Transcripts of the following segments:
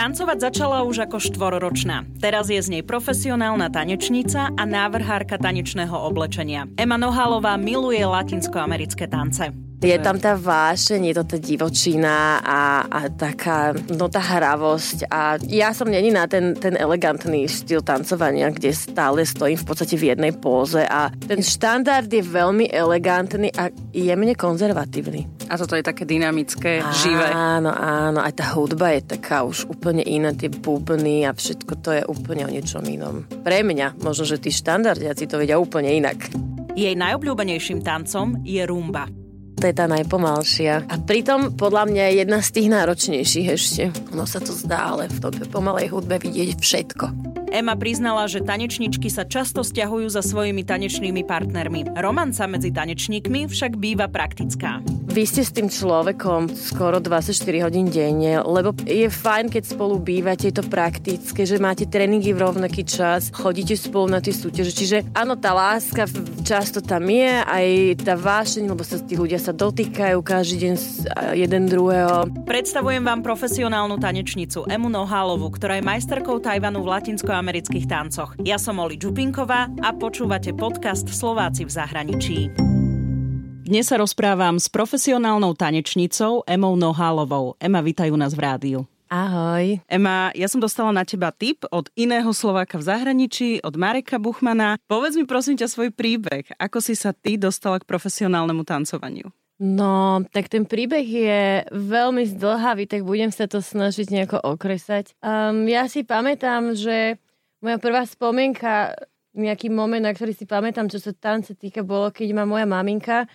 Tancovať začala už ako štvororočná. Teraz je z nej profesionálna tanečnica a návrhárka tanečného oblečenia. Ema Nohalová miluje latinskoamerické tance. Je tam tá vášeň, je to tá divočina a, a taká, no tá hravosť a ja som není na ten, ten elegantný štýl tancovania, kde stále stojím v podstate v jednej póze a ten štandard je veľmi elegantný a jemne konzervatívny. A toto je také dynamické, áno, živé. Áno, áno, aj tá hudba je taká už úplne iná, tie bubny a všetko to je úplne o niečom inom. Pre mňa, možno, že tí štandardiaci to vedia úplne inak. Jej najobľúbenejším tancom je rumba to je tá najpomalšia. A pritom podľa mňa je jedna z tých náročnejších ešte. Ono sa to zdá, ale v tej pomalej hudbe vidieť všetko. Emma priznala, že tanečničky sa často stiahujú za svojimi tanečnými partnermi. Romanca medzi tanečníkmi však býva praktická. Vy ste s tým človekom skoro 24 hodín denne, lebo je fajn, keď spolu bývate, je to praktické, že máte tréningy v rovnaký čas, chodíte spolu na tie súťaže. Čiže áno, tá láska často tam je, aj tá vášeň, lebo sa tí ľudia sa dotýkajú každý deň jeden druhého. Predstavujem vám profesionálnu tanečnicu Emu Nohálovu, ktorá je majsterkou Tajvanu v latinsko amerických tancoch. Ja som Oli Čupinková a počúvate podcast Slováci v zahraničí. Dnes sa rozprávam s profesionálnou tanečnicou Emou Nohálovou. Ema, vítajú nás v rádiu. Ahoj. Ema, ja som dostala na teba tip od iného Slováka v zahraničí, od Mareka Buchmana. Povedz mi prosím ťa svoj príbeh. Ako si sa ty dostala k profesionálnemu tancovaniu? No, tak ten príbeh je veľmi zdlhavý, tak budem sa to snažiť nejako okresať. Um, ja si pamätám, že moja prvá spomienka, nejaký moment, na ktorý si pamätám, čo sa tance týka, bolo, keď ma moja maminka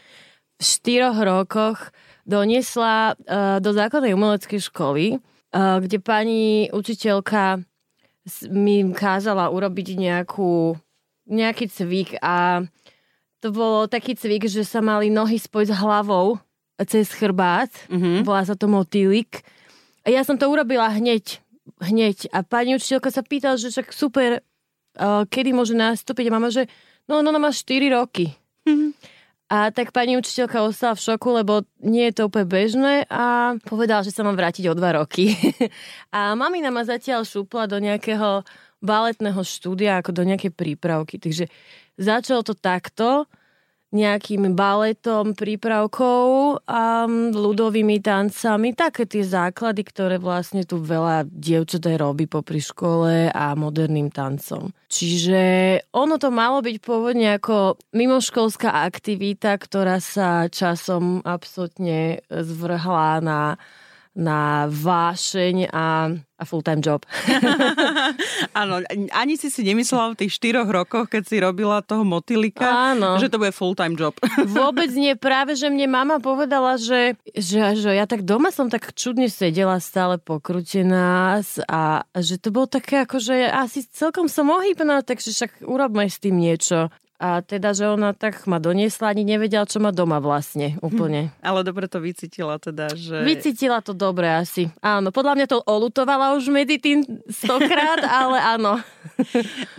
v štyroch rokoch doniesla uh, do základnej umeleckej školy, uh, kde pani učiteľka mi kázala urobiť nejakú, nejaký cvik a to bolo taký cvik, že sa mali nohy spojiť s hlavou cez chrbát. Mm-hmm. Volá sa to motýlik. A ja som to urobila hneď hneď. A pani učiteľka sa pýtala, že však super, uh, kedy môže nastúpiť. A mama, že no, no, no má 4 roky. Mm-hmm. A tak pani učiteľka ostala v šoku, lebo nie je to úplne bežné a povedala, že sa mám vrátiť o dva roky. a mamina ma zatiaľ šupla do nejakého baletného štúdia, ako do nejakej prípravky. Takže začalo to takto nejakým baletom, prípravkou a ľudovými tancami. Také tie základy, ktoré vlastne tu veľa dievčat robí popri škole a moderným tancom. Čiže ono to malo byť pôvodne ako mimoškolská aktivita, ktorá sa časom absolútne zvrhla na na vášeň a, a full-time job. Áno, ani si si nemyslela v tých štyroch rokoch, keď si robila toho motylika, Áno. že to bude full-time job. Vôbec nie, práve že mne mama povedala, že, že, že ja tak doma som tak čudne sedela stále pokrutená a že to bolo také ako, že asi celkom som ohýbná, takže však urobme s tým niečo. A teda, že ona tak ma doniesla, ani nevedela, čo má doma vlastne úplne. Hm, ale dobre to vycítila teda, že... Vycítila to dobre asi. Áno, podľa mňa to olutovala už medzi tým stokrát, ale áno.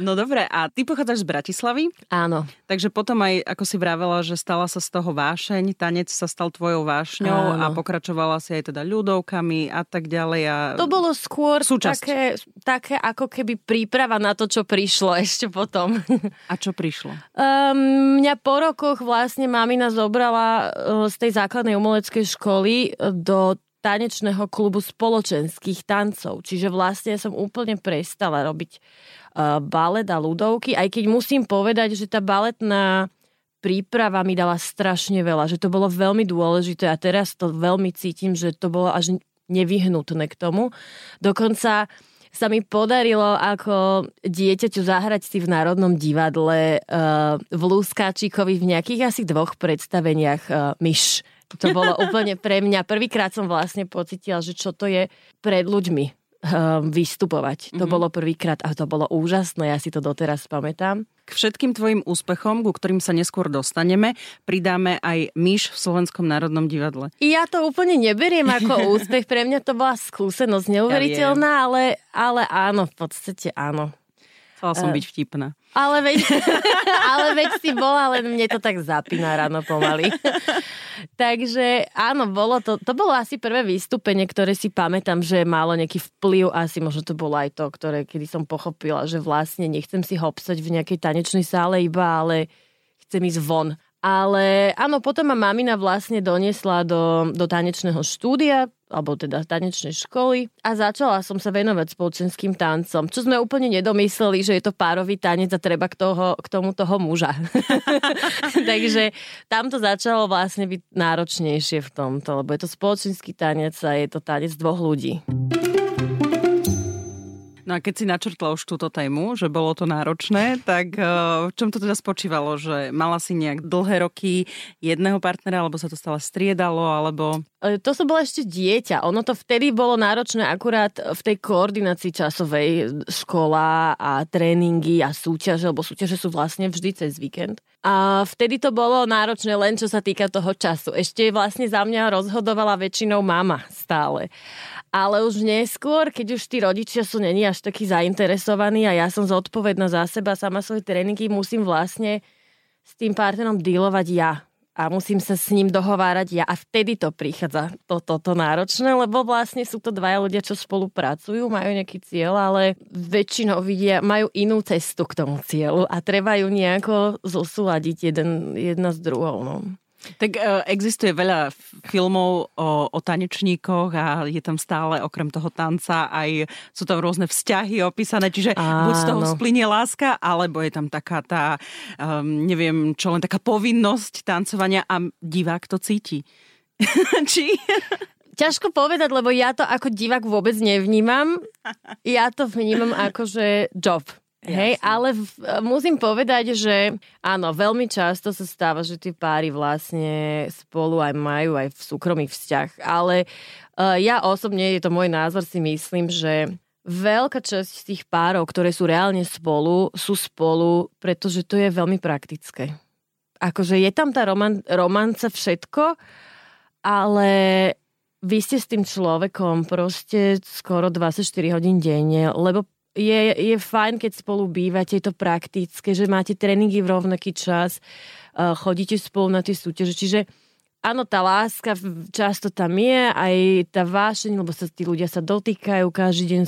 No dobre, a ty pochádzaš z Bratislavy? Áno. Takže potom aj, ako si vravela, že stala sa z toho vášeň, tanec sa stal tvojou vášňou áno. a pokračovala si aj teda ľudovkami a tak ďalej. A... To bolo skôr Súčasť. také, také ako keby príprava na to, čo prišlo ešte potom. A čo prišlo? Um, mňa po rokoch vlastne mamina zobrala uh, z tej základnej umeleckej školy uh, do tanečného klubu spoločenských tancov. Čiže vlastne som úplne prestala robiť uh, balet a ľudovky, aj keď musím povedať, že tá baletná príprava mi dala strašne veľa, že to bolo veľmi dôležité a teraz to veľmi cítim, že to bolo až nevyhnutné k tomu. Dokonca sa mi podarilo ako dieťaťu zahrať si v Národnom divadle uh, v Lúskáčikovi v nejakých asi dvoch predstaveniach uh, myš. To bolo úplne pre mňa. Prvýkrát som vlastne pocitila, že čo to je pred ľuďmi um, vystupovať. Mm-hmm. To mhm. bolo prvýkrát a to bolo úžasné, ja si to doteraz pamätám. K všetkým tvojim úspechom, ku ktorým sa neskôr dostaneme, pridáme aj myš v Slovenskom národnom divadle. Ja to úplne neberiem ako úspech, pre mňa to bola skúsenosť neuveriteľná, ja ale, ale áno, v podstate áno. Chcela som byť vtipná. Ale veď, ale veď si bola, len mne to tak zapína ráno pomaly. Takže áno, bolo to, to bolo asi prvé vystúpenie, ktoré si pamätám, že malo nejaký vplyv, asi možno to bolo aj to, ktoré, kedy som pochopila, že vlastne nechcem si hopsať v nejakej tanečnej sále iba, ale chcem ísť von. Ale áno, potom ma mamina vlastne doniesla do, do tanečného štúdia, alebo teda tanečnej školy a začala som sa venovať spoločenským tancom, čo sme úplne nedomysleli, že je to párový tanec a treba k, toho, k tomu toho muža. Takže tam to začalo vlastne byť náročnejšie v tomto, lebo je to spoločenský tanec a je to tanec dvoch ľudí. No a keď si načrtla už túto tému, že bolo to náročné, tak eh, v čom to teda spočívalo? Že mala si nejak dlhé roky jedného partnera, alebo sa to stále striedalo, alebo... E, to som bola ešte dieťa. Ono to vtedy bolo náročné akurát v tej koordinácii časovej škola a tréningy a súťaže, lebo súťaže sú vlastne vždy cez víkend. A vtedy to bolo náročné len čo sa týka toho času. Ešte vlastne za mňa rozhodovala väčšinou mama stále. Ale už neskôr, keď už tí rodičia sú není až takí zainteresovaní a ja som zodpovedná za seba, sama svoje tréningy musím vlastne s tým partnerom dealovať ja a musím sa s ním dohovárať ja a vtedy to prichádza toto to, to náročné, lebo vlastne sú to dvaja ľudia, čo spolupracujú, majú nejaký cieľ, ale väčšinou vidia, majú inú cestu k tomu cieľu a treba ju nejako zosúľadiť jeden, jedna s druhou. No. Tak e, existuje veľa filmov o, o tanečníkoch a je tam stále okrem toho tanca aj sú tam rôzne vzťahy opísané, čiže Áno. buď z toho splinie láska, alebo je tam taká tá, um, neviem čo, len taká povinnosť tancovania a divák to cíti. Či? Ťažko povedať, lebo ja to ako divák vôbec nevnímam. Ja to vnímam ako, že job. Hej, ale v, musím povedať, že áno, veľmi často sa stáva, že tie páry vlastne spolu aj majú aj v súkromý vzťah, ale uh, ja osobne, je to môj názor, si myslím, že veľká časť z tých párov, ktoré sú reálne spolu, sú spolu, pretože to je veľmi praktické. Akože je tam tá roman- romanca všetko, ale vy ste s tým človekom proste skoro 24 hodín denne, lebo je, je fajn, keď spolu bývate, je to praktické, že máte tréningy v rovnaký čas, chodíte spolu na tie súťaže, čiže áno, tá láska často tam je, aj tá vášeň, lebo sa tí ľudia sa dotýkajú každý deň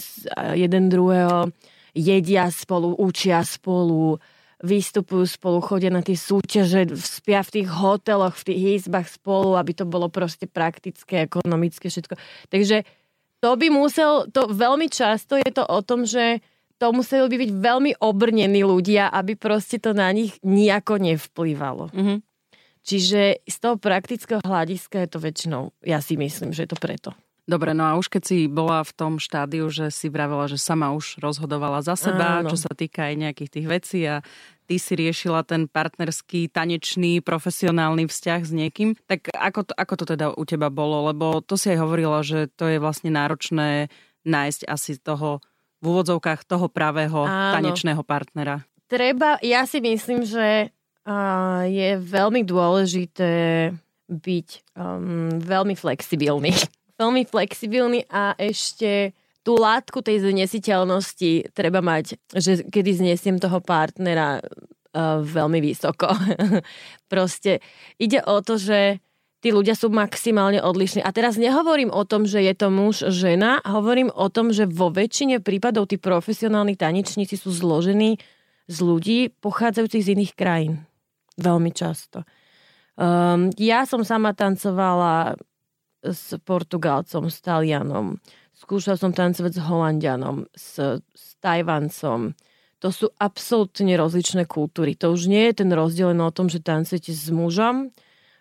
jeden druhého, jedia spolu, učia spolu, vystupujú spolu, chodia na tie súťaže, spia v tých hoteloch, v tých izbách spolu, aby to bolo proste praktické, ekonomické, všetko. Takže to by musel, to veľmi často je to o tom, že to museli by byť veľmi obrnení ľudia, aby proste to na nich nejako nevplyvalo. Mm-hmm. Čiže z toho praktického hľadiska je to väčšinou, ja si myslím, že je to preto. Dobre, no a už keď si bola v tom štádiu, že si vravela, že sama už rozhodovala za seba, Áno. čo sa týka aj nejakých tých vecí a ty si riešila ten partnerský, tanečný, profesionálny vzťah s niekým, tak ako to, ako to teda u teba bolo? Lebo to si aj hovorila, že to je vlastne náročné nájsť asi toho v úvodzovkách toho pravého Áno. tanečného partnera. Treba, ja si myslím, že uh, je veľmi dôležité byť um, veľmi flexibilný. Veľmi flexibilný a ešte tú látku tej znesiteľnosti treba mať, že kedy znesiem toho partnera uh, veľmi vysoko. Proste ide o to, že tí ľudia sú maximálne odlišní. A teraz nehovorím o tom, že je to muž, žena, hovorím o tom, že vo väčšine prípadov tí profesionálni tanečníci sú zložení z ľudí pochádzajúcich z iných krajín. Veľmi často. Um, ja som sama tancovala s Portugalcom, s Talianom, Skúšal som tancovať s Holandianom, s, s Tajvancom. To sú absolútne rozličné kultúry. To už nie je ten rozdiel o tom, že tancujete s mužom,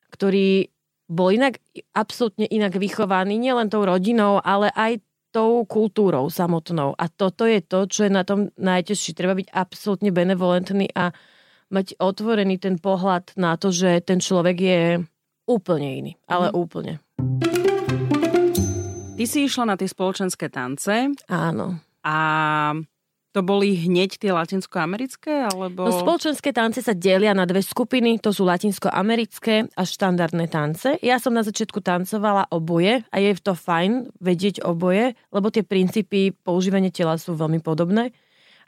ktorý bol inak, absolútne inak vychovaný, nielen tou rodinou, ale aj tou kultúrou samotnou. A toto je to, čo je na tom najtežšie. Treba byť absolútne benevolentný a mať otvorený ten pohľad na to, že ten človek je úplne iný. Ale mm. úplne. Ty si išla na tie spoločenské tance. Áno. A to boli hneď tie latinskoamerické? Alebo... No, spoločenské tance sa delia na dve skupiny, to sú latinskoamerické a štandardné tance. Ja som na začiatku tancovala oboje a je to fajn vedieť oboje, lebo tie princípy používania tela sú veľmi podobné.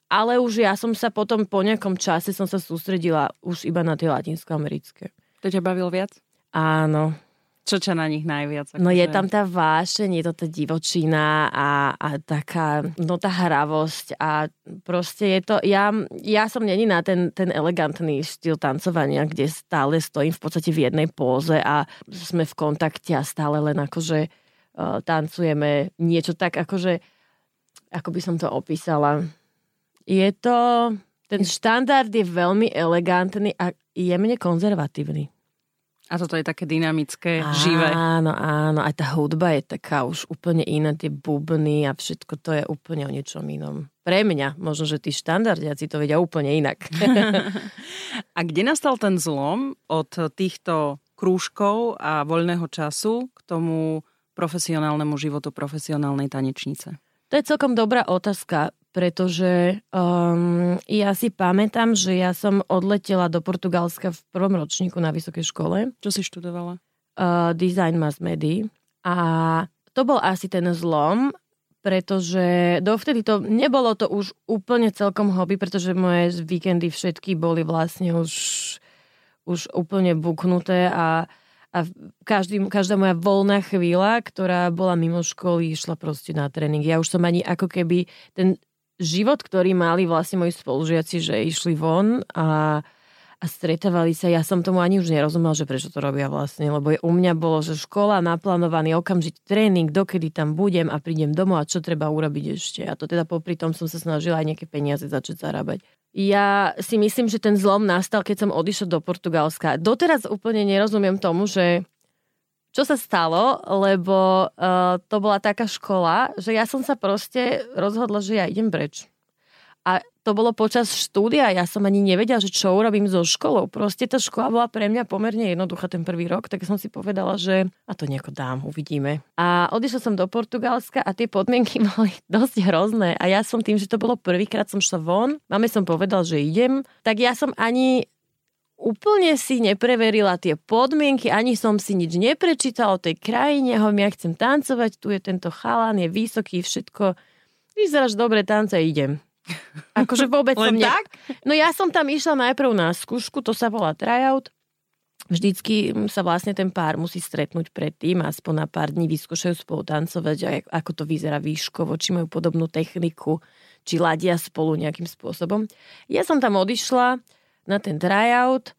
ale už ja som sa potom po nejakom čase som sa sústredila už iba na tie latinskoamerické. To ťa bavil viac? Áno. Čo ťa na nich najviac? No je tam tá vášeň, je to tá divočina a, a taká, no tá hravosť a proste je to, ja, ja som není na ten, ten elegantný štýl tancovania, kde stále stojím v podstate v jednej póze a sme v kontakte a stále len akože uh, tancujeme niečo tak akože, ako by som to opísala, je to... Ten štandard je veľmi elegantný a jemne konzervatívny. A toto je také dynamické, áno, živé. Áno, áno. Aj tá hudba je taká už úplne iná, tie bubny a všetko to je úplne o niečom inom. Pre mňa, možno, že tí štandardiaci to vedia úplne inak. a kde nastal ten zlom od týchto krúžkov a voľného času k tomu profesionálnemu životu profesionálnej tanečnice? To je celkom dobrá otázka pretože um, ja si pamätám, že ja som odletela do Portugalska v prvom ročníku na vysokej škole. Čo si študovala? Uh, design mass media. A to bol asi ten zlom, pretože dovtedy to nebolo to už úplne celkom hobby, pretože moje víkendy všetky boli vlastne už, už úplne buknuté a, a každý, každá moja voľná chvíľa, ktorá bola mimo školy, išla proste na tréning. Ja už som ani ako keby ten život, ktorý mali vlastne moji spolužiaci, že išli von a, a stretávali sa. Ja som tomu ani už nerozumel, že prečo to robia vlastne, lebo u mňa bolo, že škola, naplánovaný okamžite tréning, dokedy tam budem a prídem domov a čo treba urobiť ešte. A to teda popri tom som sa snažila aj nejaké peniaze začať zarábať. Ja si myslím, že ten zlom nastal, keď som odišla do Portugalska. Doteraz úplne nerozumiem tomu, že čo sa stalo, lebo uh, to bola taká škola, že ja som sa proste rozhodla, že ja idem preč. A to bolo počas štúdia, ja som ani nevedela, že čo urobím so školou. Proste tá škola bola pre mňa pomerne jednoduchá ten prvý rok, tak som si povedala, že a to nejako dám, uvidíme. A odišla som do Portugalska a tie podmienky boli dosť hrozné. A ja som tým, že to bolo prvýkrát som šla von, máme som povedal, že idem, tak ja som ani úplne si nepreverila tie podmienky, ani som si nič neprečítala o tej krajine, hovorím, ja chcem tancovať, tu je tento chalan, je vysoký, všetko, vyzeráš dobre, tance, idem. Akože vôbec som ne... tak? No ja som tam išla najprv na skúšku, to sa volá tryout. Vždycky sa vlastne ten pár musí stretnúť predtým, aspoň na pár dní vyskúšajú spolu tancovať, ako to vyzerá výškovo, či majú podobnú techniku, či ladia spolu nejakým spôsobom. Ja som tam odišla, na ten tryout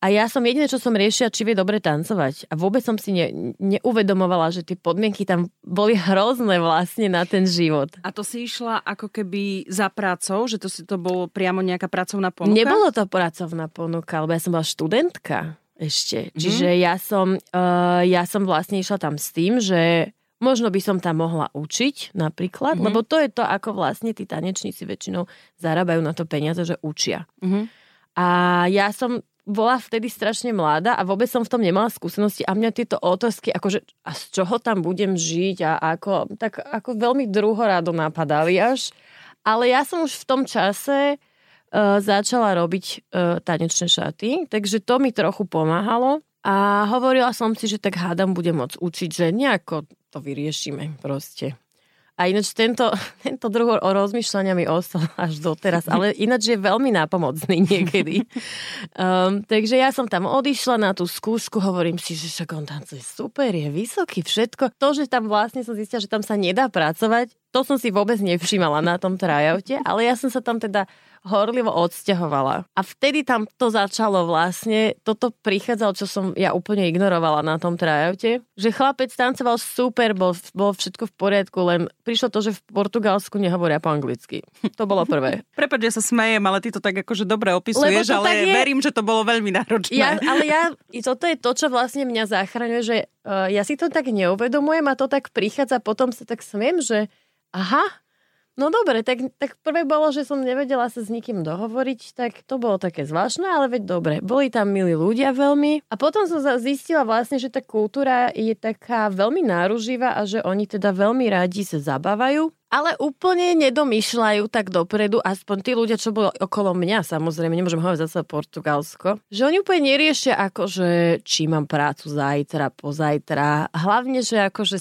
a ja som jediné, čo som riešila, či vie dobre tancovať. A vôbec som si ne, neuvedomovala, že tie podmienky tam boli hrozné vlastne na ten život. A to si išla ako keby za prácou, že to si to bolo priamo nejaká pracovná ponuka? Nebolo to pracovná ponuka, lebo ja som bola študentka ešte. Mm-hmm. Čiže ja som, uh, ja som vlastne išla tam s tým, že Možno by som tam mohla učiť napríklad, mm-hmm. lebo to je to, ako vlastne tí tanečníci väčšinou zarábajú na to peniaze, že učia. Mm-hmm. A ja som bola vtedy strašne mladá a vôbec som v tom nemala skúsenosti a mňa tieto otázky, akože a z čoho tam budem žiť a ako, tak ako veľmi druhorado napadali až. Ale ja som už v tom čase uh, začala robiť uh, tanečné šaty, takže to mi trochu pomáhalo. A hovorila som si, že tak hádam budem môcť učiť, že nejako to vyriešime proste. A ináč tento, tento druh o rozmýšľania mi ostal až doteraz, ale ináč je veľmi nápomocný niekedy. Um, takže ja som tam odišla na tú skúšku, hovorím si, že však on tancuje super, je vysoký, všetko. To, že tam vlastne som zistila, že tam sa nedá pracovať, to som si vôbec nevšímala na tom trajote, ale ja som sa tam teda horlivo odsťahovala. A vtedy tam to začalo vlastne, toto prichádzalo, čo som ja úplne ignorovala na tom trajote, že chlapec tancoval super, bol, bol všetko v poriadku, len prišlo to, že v Portugalsku nehovoria po anglicky. To bolo prvé. Prepač, že sa smejem, ale ty to tak akože dobre opisuješ, ale je... verím, že to bolo veľmi náročné. Ja, ale ja, toto je to, čo vlastne mňa zachraňuje, že uh, ja si to tak neuvedomujem a to tak prichádza, potom sa tak smiem, že aha, No dobre, tak, tak prvé bolo, že som nevedela sa s nikým dohovoriť, tak to bolo také zvláštne, ale veď dobre. Boli tam milí ľudia veľmi. A potom som zistila vlastne, že tá kultúra je taká veľmi náruživá a že oni teda veľmi radi sa zabávajú ale úplne nedomýšľajú tak dopredu, aspoň tí ľudia, čo boli okolo mňa, samozrejme, nemôžem hovoriť zase Portugalsko, že oni úplne neriešia ako, že či mám prácu zajtra, pozajtra. Hlavne, že akože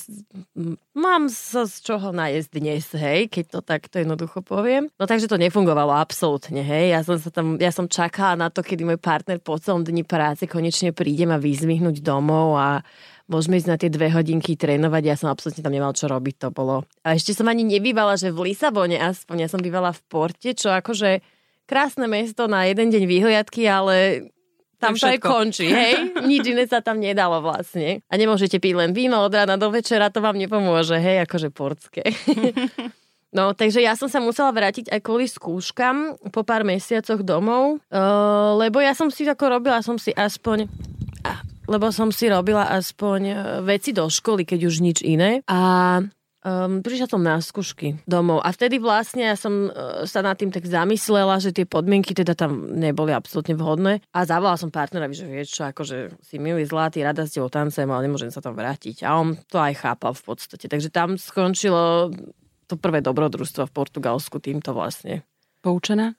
mám sa z čoho najesť dnes, hej, keď to takto jednoducho poviem. No takže to nefungovalo absolútne, hej. Ja som sa tam, ja som čakala na to, kedy môj partner po celom dni práce konečne príde ma vyzvihnúť domov a môžeme ísť na tie dve hodinky trénovať, ja som absolútne tam nemal čo robiť, to bolo. A ešte som ani nebývala, že v Lisabone aspoň, ja som bývala v Porte, čo akože krásne mesto na jeden deň výhliadky, ale tam to aj končí, hej? Nič iné sa tam nedalo vlastne. A nemôžete piť len víno od rána do večera, to vám nepomôže, hej, akože portské. No, takže ja som sa musela vrátiť aj kvôli skúškam po pár mesiacoch domov, uh, lebo ja som si ako robila, som si aspoň lebo som si robila aspoň e, veci do školy, keď už nič iné. A Um, prišla som na skúšky domov a vtedy vlastne ja som uh, sa nad tým tak zamyslela, že tie podmienky teda tam neboli absolútne vhodné a zavolala som partnera, že vieš čo, akože si milý, zlatý, rada ste tancem, ale nemôžem sa tam vrátiť. A on to aj chápal v podstate. Takže tam skončilo to prvé dobrodružstvo v Portugalsku týmto vlastne. Poučená?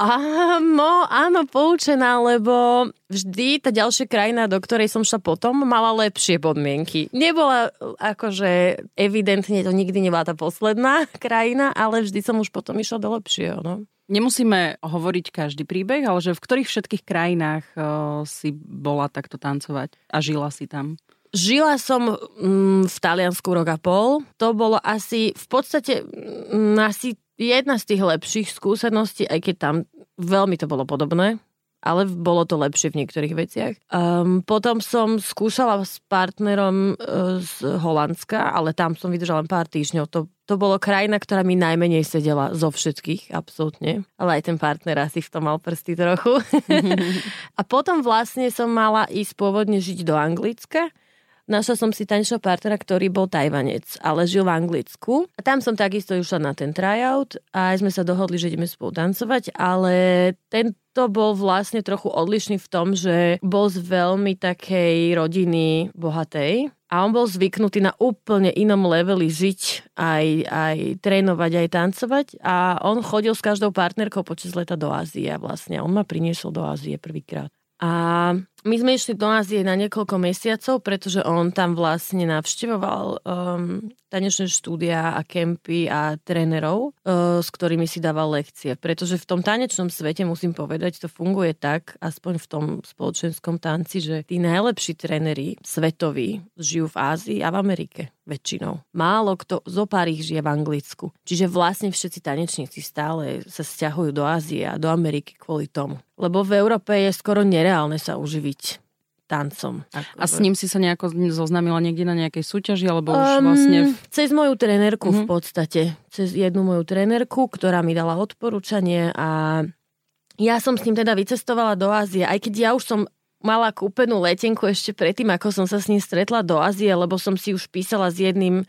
Áno, áno, poučená, lebo vždy tá ďalšia krajina, do ktorej som šla potom, mala lepšie podmienky. Nebola akože evidentne to nikdy nebola tá posledná krajina, ale vždy som už potom išla do lepšieho. No. Nemusíme hovoriť každý príbeh, ale že v ktorých všetkých krajinách o, si bola takto tancovať a žila si tam? Žila som mm, v Taliansku rok a pol. To bolo asi v podstate mm, asi jedna z tých lepších skúseností, aj keď tam veľmi to bolo podobné, ale bolo to lepšie v niektorých veciach. Um, potom som skúšala s partnerom uh, z Holandska, ale tam som vydržala len pár týždňov. To, to bolo krajina, ktorá mi najmenej sedela zo všetkých, absolútne. Ale aj ten partner asi v tom mal prsty trochu. a potom vlastne som mala ísť pôvodne žiť do Anglicka, Našla som si tanečného partnera, ktorý bol Tajvanec, ale žil v Anglicku. A tam som takisto išla na ten tryout a aj sme sa dohodli, že ideme spolu tancovať, ale tento bol vlastne trochu odlišný v tom, že bol z veľmi takej rodiny bohatej a on bol zvyknutý na úplne inom leveli žiť, aj, aj trénovať, aj tancovať a on chodil s každou partnerkou počas leta do Ázie vlastne. On ma priniesol do Ázie prvýkrát. A my sme išli do Ázie na niekoľko mesiacov, pretože on tam vlastne navštevoval um, tanečné štúdia a kempy a trénerov, uh, s ktorými si dával lekcie. Pretože v tom tanečnom svete, musím povedať, to funguje tak, aspoň v tom spoločenskom tanci, že tí najlepší tréneri svetoví žijú v Ázii a v Amerike väčšinou. Málo kto, zo pár ich žije v Anglicku. Čiže vlastne všetci tanečníci stále sa stiahujú do Ázie a do Ameriky kvôli tomu. Lebo v Európe je skoro nereálne sa uživiť tancom. A s ním si sa nejako zoznámila niekde na nejakej súťaži, alebo už um, vlastne... Cez moju trénerku uh-huh. v mhm. podstate. Cez jednu moju trénerku, ktorá mi dala odporúčanie a ja som s ním teda vycestovala do Ázie, aj keď ja už som mala kúpenú letenku ešte predtým, ako som sa s ním stretla do Ázie, lebo som si už písala s jedným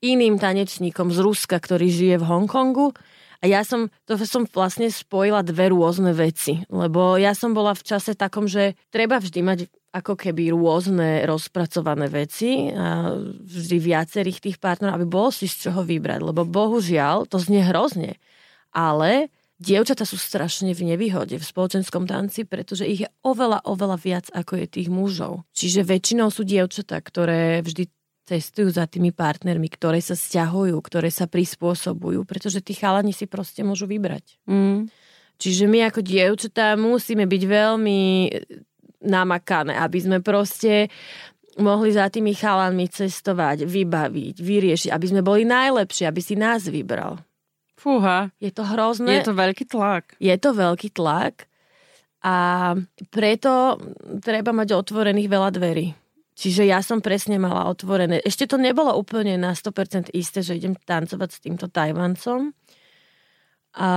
iným tanečníkom z Ruska, ktorý žije v Hongkongu. A ja som, to som vlastne spojila dve rôzne veci, lebo ja som bola v čase takom, že treba vždy mať ako keby rôzne rozpracované veci a vždy viacerých tých partnerov, aby bolo si z čoho vybrať, lebo bohužiaľ, to znie hrozne, ale dievčata sú strašne v nevýhode v spoločenskom tanci, pretože ich je oveľa, oveľa viac ako je tých mužov. Čiže väčšinou sú dievčatá, ktoré vždy cestujú za tými partnermi, ktoré sa stiahujú, ktoré sa prispôsobujú, pretože tí chalani si proste môžu vybrať. Mm. Čiže my ako dievčatá musíme byť veľmi namakané, aby sme proste mohli za tými chalanmi cestovať, vybaviť, vyriešiť, aby sme boli najlepší, aby si nás vybral. Fúha. Je to hrozné. Je to veľký tlak. Je to veľký tlak a preto treba mať otvorených veľa dverí. Čiže ja som presne mala otvorené. Ešte to nebolo úplne na 100% isté, že idem tancovať s týmto Tajvancom. A,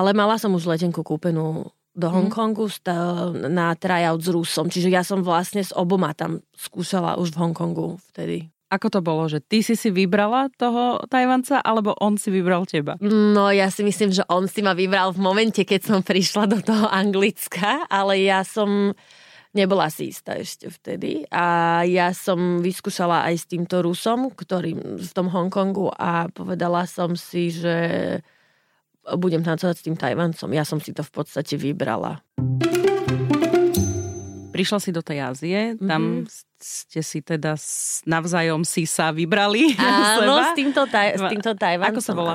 ale mala som už letenku kúpenú do mhm. Hongkongu na tryout s Rusom. Čiže ja som vlastne s oboma tam skúšala už v Hongkongu vtedy. Ako to bolo, že ty si si vybrala toho Tajvanca, alebo on si vybral teba? No ja si myslím, že on si ma vybral v momente, keď som prišla do toho Anglicka, ale ja som nebola si istá ešte vtedy. A ja som vyskúšala aj s týmto Rusom, ktorý v tom Hongkongu a povedala som si, že budem tancovať s tým Tajvancom. Ja som si to v podstate vybrala. Prišla si do tej Ázie, tam mm-hmm. ste si teda navzájom si sa vybrali. Áno, s týmto, taj, s týmto Tajvancom. Ako sa volá?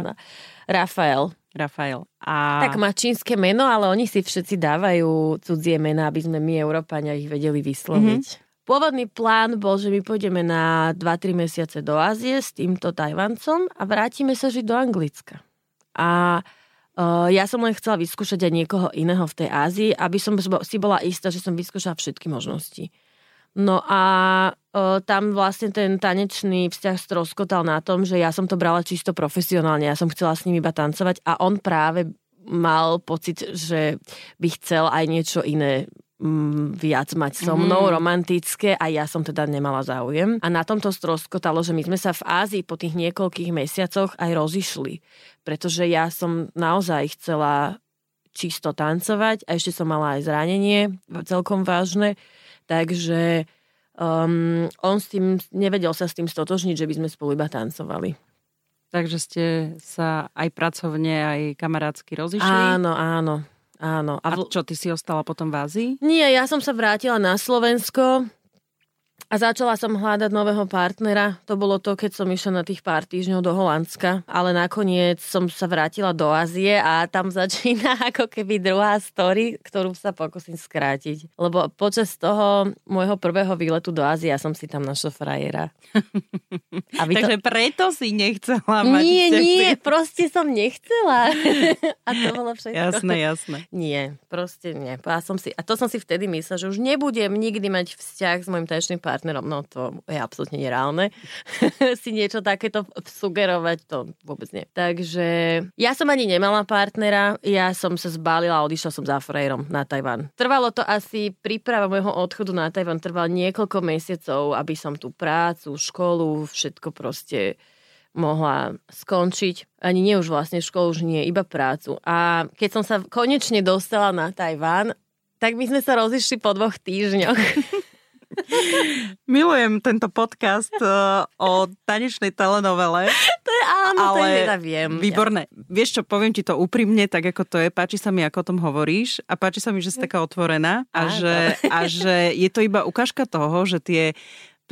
Rafael. Rafael. A... Tak má čínske meno, ale oni si všetci dávajú cudzie mená, aby sme my, Európania, ich vedeli vysloviť. Mm-hmm. Pôvodný plán bol, že my pôjdeme na 2-3 mesiace do Ázie s týmto Tajvancom a vrátime sa žiť do Anglicka. A Uh, ja som len chcela vyskúšať aj niekoho iného v tej Ázii, aby som si bola istá, že som vyskúšala všetky možnosti. No a uh, tam vlastne ten tanečný vzťah stroskotal na tom, že ja som to brala čisto profesionálne, ja som chcela s ním iba tancovať a on práve mal pocit, že by chcel aj niečo iné mm, viac mať so mnou, mm. romantické a ja som teda nemala záujem. A na tomto stroskotalo, že my sme sa v Ázii po tých niekoľkých mesiacoch aj rozišli, pretože ja som naozaj chcela čisto tancovať a ešte som mala aj zranenie, celkom vážne, takže um, on s tým, nevedel sa s tým stotožniť, že by sme spolu iba tancovali. Takže ste sa aj pracovne, aj kamarátsky rozišli? Áno, áno. Áno. A, v... a čo, ty si ostala potom v Ázii? Nie, ja som sa vrátila na Slovensko a začala som hľadať nového partnera. To bolo to, keď som išla na tých pár týždňov do Holandska. Ale nakoniec som sa vrátila do Ázie a tam začína ako keby druhá story, ktorú sa pokúsim skrátiť. Lebo počas toho môjho prvého výletu do Ázie ja som si tam našla frajera. A Takže to... preto si nechcela mať Nie, nie, proste som nechcela. a to bolo všetko. Jasné, jasné. Nie, proste nie. A, som si, a to som si vtedy myslela, že už nebudem nikdy mať vzťah s môjim tanečným partnerom partnerom, no to je absolútne nereálne. si niečo takéto sugerovať, to vôbec nie. Takže ja som ani nemala partnera, ja som sa zbalila a odišla som za frajerom na Tajvan. Trvalo to asi, príprava môjho odchodu na Tajvan trval niekoľko mesiacov, aby som tú prácu, školu, všetko proste mohla skončiť. Ani nie už vlastne školu, už nie, iba prácu. A keď som sa konečne dostala na Tajván, tak my sme sa rozišli po dvoch týždňoch. Milujem tento podcast uh, o tanečnej telenovele. To je áno, ale to je viem. Výborné. Ja. Vieš čo, poviem ti to úprimne, tak ako to je. Páči sa mi, ako o tom hovoríš a páči sa mi, že si taká otvorená a, že, a že je to iba ukážka toho, že tie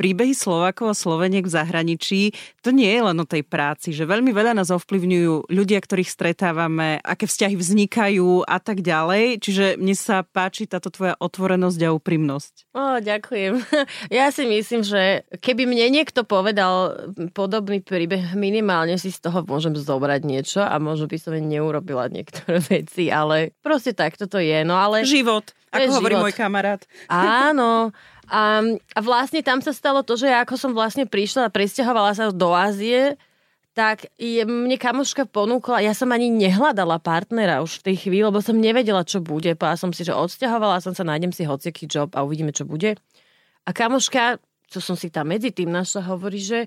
príbehy Slovákov a Sloveniek v zahraničí, to nie je len o tej práci, že veľmi veľa nás ovplyvňujú ľudia, ktorých stretávame, aké vzťahy vznikajú a tak ďalej. Čiže mne sa páči táto tvoja otvorenosť a úprimnosť. O, ďakujem. Ja si myslím, že keby mne niekto povedal podobný príbeh, minimálne si z toho môžem zobrať niečo a možno by som neurobila niektoré veci, ale proste tak toto je. No ale... Život, ako hovorí život. môj kamarát. Áno, a, a vlastne tam sa stalo to, že ako som vlastne prišla a presťahovala sa do Ázie, tak je, mne kamoška ponúkla, ja som ani nehľadala partnera už v tej chvíli, lebo som nevedela, čo bude. Povedala som si, že odsťahovala som sa, nájdem si hociaký job a uvidíme, čo bude. A kamoška, čo som si tam medzi tým našla, hovorí, že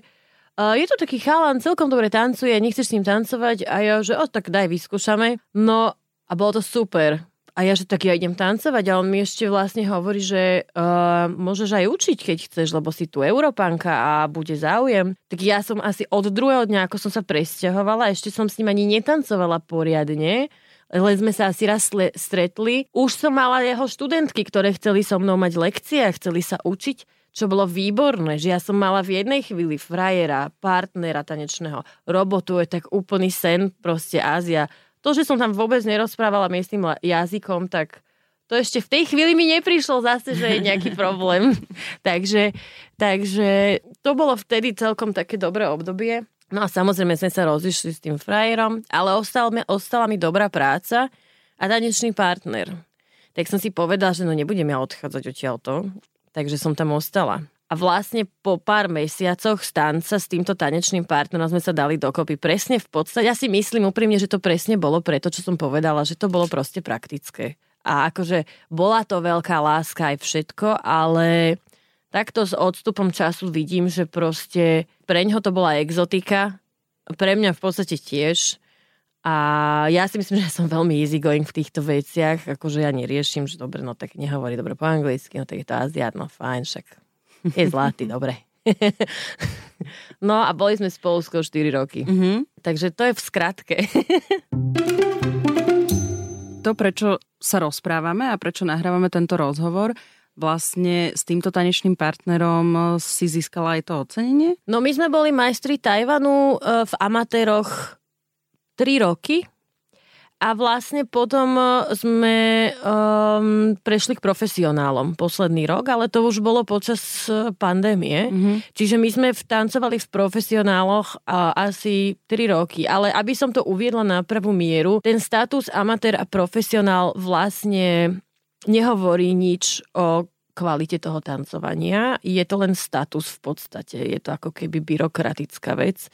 uh, je to taký chalan, celkom dobre tancuje, nechceš s ním tancovať? A ja, že o, tak daj, vyskúšame. No a bolo to super. A ja, že tak ja idem tancovať a on mi ešte vlastne hovorí, že uh, môžeš aj učiť, keď chceš, lebo si tu Európanka a bude záujem. Tak ja som asi od druhého dňa, ako som sa presťahovala, ešte som s ním ani netancovala poriadne, len sme sa asi raz stretli. Už som mala jeho študentky, ktoré chceli so mnou mať lekcie a chceli sa učiť čo bolo výborné, že ja som mala v jednej chvíli frajera, partnera tanečného, robotu, je tak úplný sen, proste Ázia, to, že som tam vôbec nerozprávala miestnym jazykom, tak to ešte v tej chvíli mi neprišlo zase, že je nejaký problém. takže, takže to bolo vtedy celkom také dobré obdobie. No a samozrejme sme sa rozišli s tým frajerom, ale ostal mi, ostala mi dobrá práca a tanečný partner. Tak som si povedala, že no nebudem ja odchádzať odtiaľto, takže som tam ostala. A vlastne po pár mesiacoch stanca s týmto tanečným partnerom sme sa dali dokopy. Presne v podstate, ja si myslím úprimne, že to presne bolo preto, čo som povedala, že to bolo proste praktické. A akože bola to veľká láska aj všetko, ale takto s odstupom času vidím, že proste pre ňo to bola exotika, pre mňa v podstate tiež. A ja si myslím, že som veľmi easy going v týchto veciach, akože ja neriešim, že dobre, no tak nehovorí dobre po anglicky, no tak je to Aziat, no fajn, však je zlatý, dobre. no a boli sme spolu skoro 4 roky. Mm-hmm. Takže to je v skratke. to, prečo sa rozprávame a prečo nahrávame tento rozhovor, vlastne s týmto tanečným partnerom si získala aj to ocenenie? No my sme boli majstri Tajvanu e, v amatéroch 3 roky a vlastne potom e, sme um, prešli k profesionálom posledný rok, ale to už bolo počas e, pandémie. Mm-hmm. Čiže my sme tancovali v profesionáloch uh, asi 3 roky. Ale aby som to uviedla na prvú mieru, ten status amatér a profesionál vlastne nehovorí nič o kvalite toho tancovania. Je to len status v podstate. Je to ako keby byrokratická vec.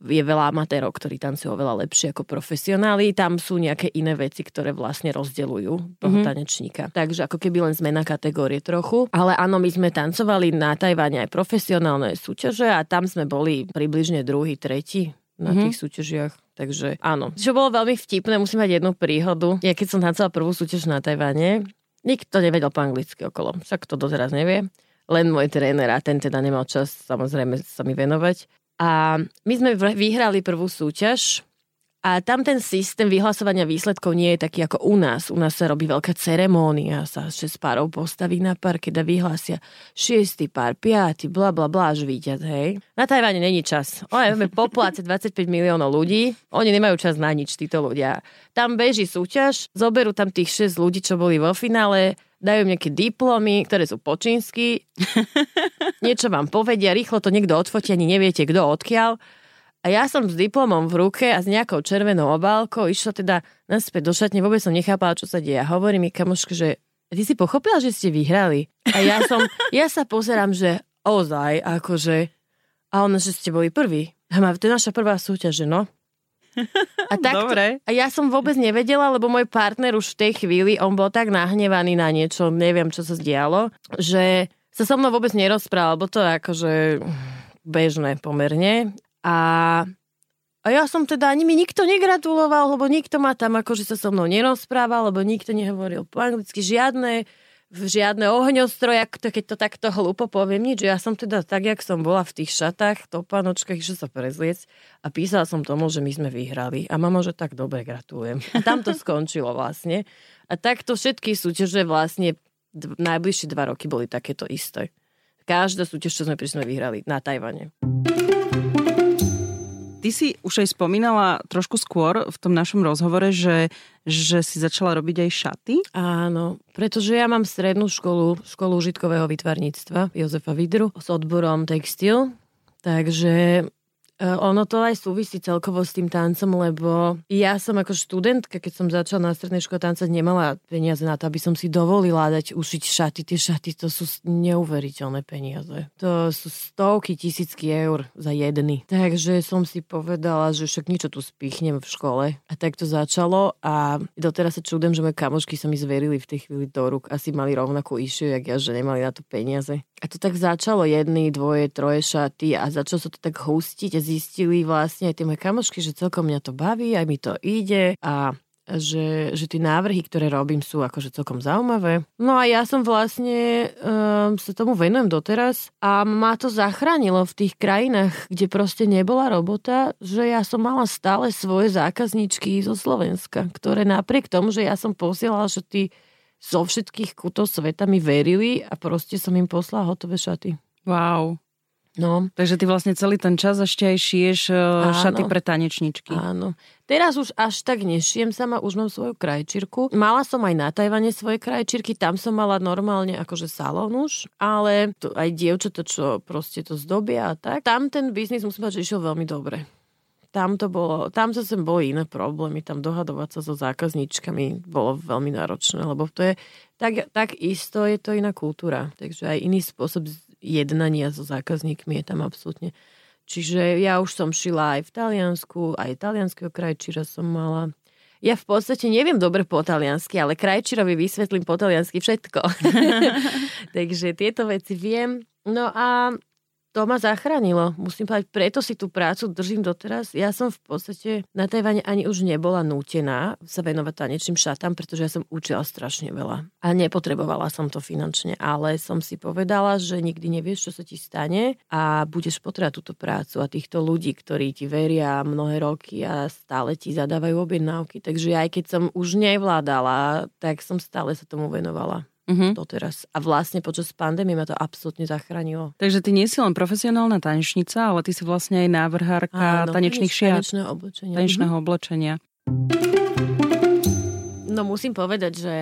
Je veľa amatérov, ktorí tancujú oveľa lepšie ako profesionáli. Tam sú nejaké iné veci, ktoré vlastne rozdeľujú toho mm-hmm. tanečníka. Takže ako keby len zmena kategórie trochu. Ale áno, my sme tancovali na Tajváne aj profesionálne súťaže a tam sme boli približne druhý, tretí na mm-hmm. tých súťažiach. Takže áno. Čo bolo veľmi vtipné, musím mať jednu príhodu. Ja keď som tancovala prvú súťaž na Tajvane, Nikto nevedel po anglicky okolo, však to doteraz nevie. Len môj tréner a ten teda nemal čas samozrejme sa mi venovať. A my sme vyhrali prvú súťaž a tam ten systém vyhlasovania výsledkov nie je taký ako u nás. U nás sa robí veľká ceremónia, sa 6 párov postaví na pár, keď vyhlásia 6 pár, 5, bla bla bla, až víťaz, hej. Na Tajvane není čas. Oni máme popláce 25 miliónov ľudí, oni nemajú čas na nič, títo ľudia. Tam beží súťaž, zoberú tam tých 6 ľudí, čo boli vo finále, dajú nejaké diplomy, ktoré sú po čínsky, niečo vám povedia, rýchlo to niekto odfotí, ani neviete, kto odkiaľ a ja som s diplomom v ruke a s nejakou červenou obálkou išla teda naspäť do šatne, vôbec som nechápala, čo sa deje. A hovorí mi kamoška, že ty si pochopila, že ste vyhrali. A ja som, ja sa pozerám, že ozaj, akože, a ona, že ste boli prví. A to je naša prvá súťaž, že no. A, takto, Dobre. a ja som vôbec nevedela, lebo môj partner už v tej chvíli, on bol tak nahnevaný na niečo, neviem, čo sa zdialo, že sa so mnou vôbec nerozprával, lebo to je akože bežné pomerne. A, a ja som teda, ani mi nikto negratuloval, lebo nikto ma tam akože sa so mnou nerozprával, lebo nikto nehovoril po anglicky, žiadne, žiadne ohňostroje, keď to takto hlúpo poviem nič. Ja som teda tak, jak som bola v tých šatách, topanočkách, že sa prezliec a písala som tomu, že my sme vyhrali. A mama, že tak dobre, gratulujem. A tam to skončilo vlastne. A takto všetky súťaže vlastne najbližšie dva roky boli takéto isté. Každá súťaž, čo sme prišli, vyhrali na Tajvane. Ty si už aj spomínala trošku skôr v tom našom rozhovore, že, že si začala robiť aj šaty. Áno, pretože ja mám strednú školu, školu užitkového vytvarníctva Jozefa Vidru s odborom textil. Takže ono to aj súvisí celkovo s tým tancom, lebo ja som ako študentka, keď som začala na strednej škole tancať, nemala peniaze na to, aby som si dovolila dať ušiť šaty. Tie šaty to sú neuveriteľné peniaze. To sú stovky, tisícky eur za jedny. Takže som si povedala, že však niečo tu spichnem v škole. A tak to začalo a doteraz sa čudem, že moje kamošky sa mi zverili v tej chvíli do rúk. Asi mali rovnakú išiu, jak ja, že nemali na to peniaze. A to tak začalo jedny, dvoje, troje šaty a začalo sa to tak hustiť zistili vlastne aj tie moje kamošky, že celkom mňa to baví, aj mi to ide a že, že tie návrhy, ktoré robím, sú akože celkom zaujímavé. No a ja som vlastne um, sa tomu venujem doteraz a ma to zachránilo v tých krajinách, kde proste nebola robota, že ja som mala stále svoje zákazničky zo Slovenska, ktoré napriek tomu, že ja som posielala, že tí zo všetkých kútov sveta mi verili a proste som im poslala hotové šaty. Wow. No. Takže ty vlastne celý ten čas ešte aj šiješ e, Áno. šaty pre tanečničky. Áno. Teraz už až tak nešijem sama, už mám svoju krajčírku. Mala som aj na Tajvane svoje krajčírky, tam som mala normálne akože salón už, ale to, aj dievčatá, čo proste to zdobia a tak. Tam ten biznis musím povedať, že išiel veľmi dobre. Tam to bolo, tam zase boli iné problémy, tam dohadovať sa so zákazníčkami bolo veľmi náročné, lebo to je tak, tak isto je to iná kultúra. Takže aj iný spôsob jednania so zákazníkmi je tam absolútne. Čiže ja už som šila aj v Taliansku, aj talianského krajčíra som mala. Ja v podstate neviem dobre po taliansky, ale krajčírovi vysvetlím po taliansky všetko. Takže tieto veci viem. No a to ma zachránilo. Musím povedať, preto si tú prácu držím doteraz. Ja som v podstate na Tajvane ani už nebola nútená sa venovať tanečným šatám, pretože ja som učila strašne veľa. A nepotrebovala som to finančne, ale som si povedala, že nikdy nevieš, čo sa ti stane a budeš potrebovať túto prácu a týchto ľudí, ktorí ti veria mnohé roky a stále ti zadávajú objednávky. Takže aj keď som už nevládala, tak som stále sa tomu venovala mm-hmm. doteraz. A vlastne počas pandémie ma to absolútne zachránilo. Takže ty nie si len profesionálna tanečnica, ale ty si vlastne aj návrhárka Áno, tanečných šiat. Tanečného oblečenia. Tanečného mm-hmm. oblečenia. No musím povedať, že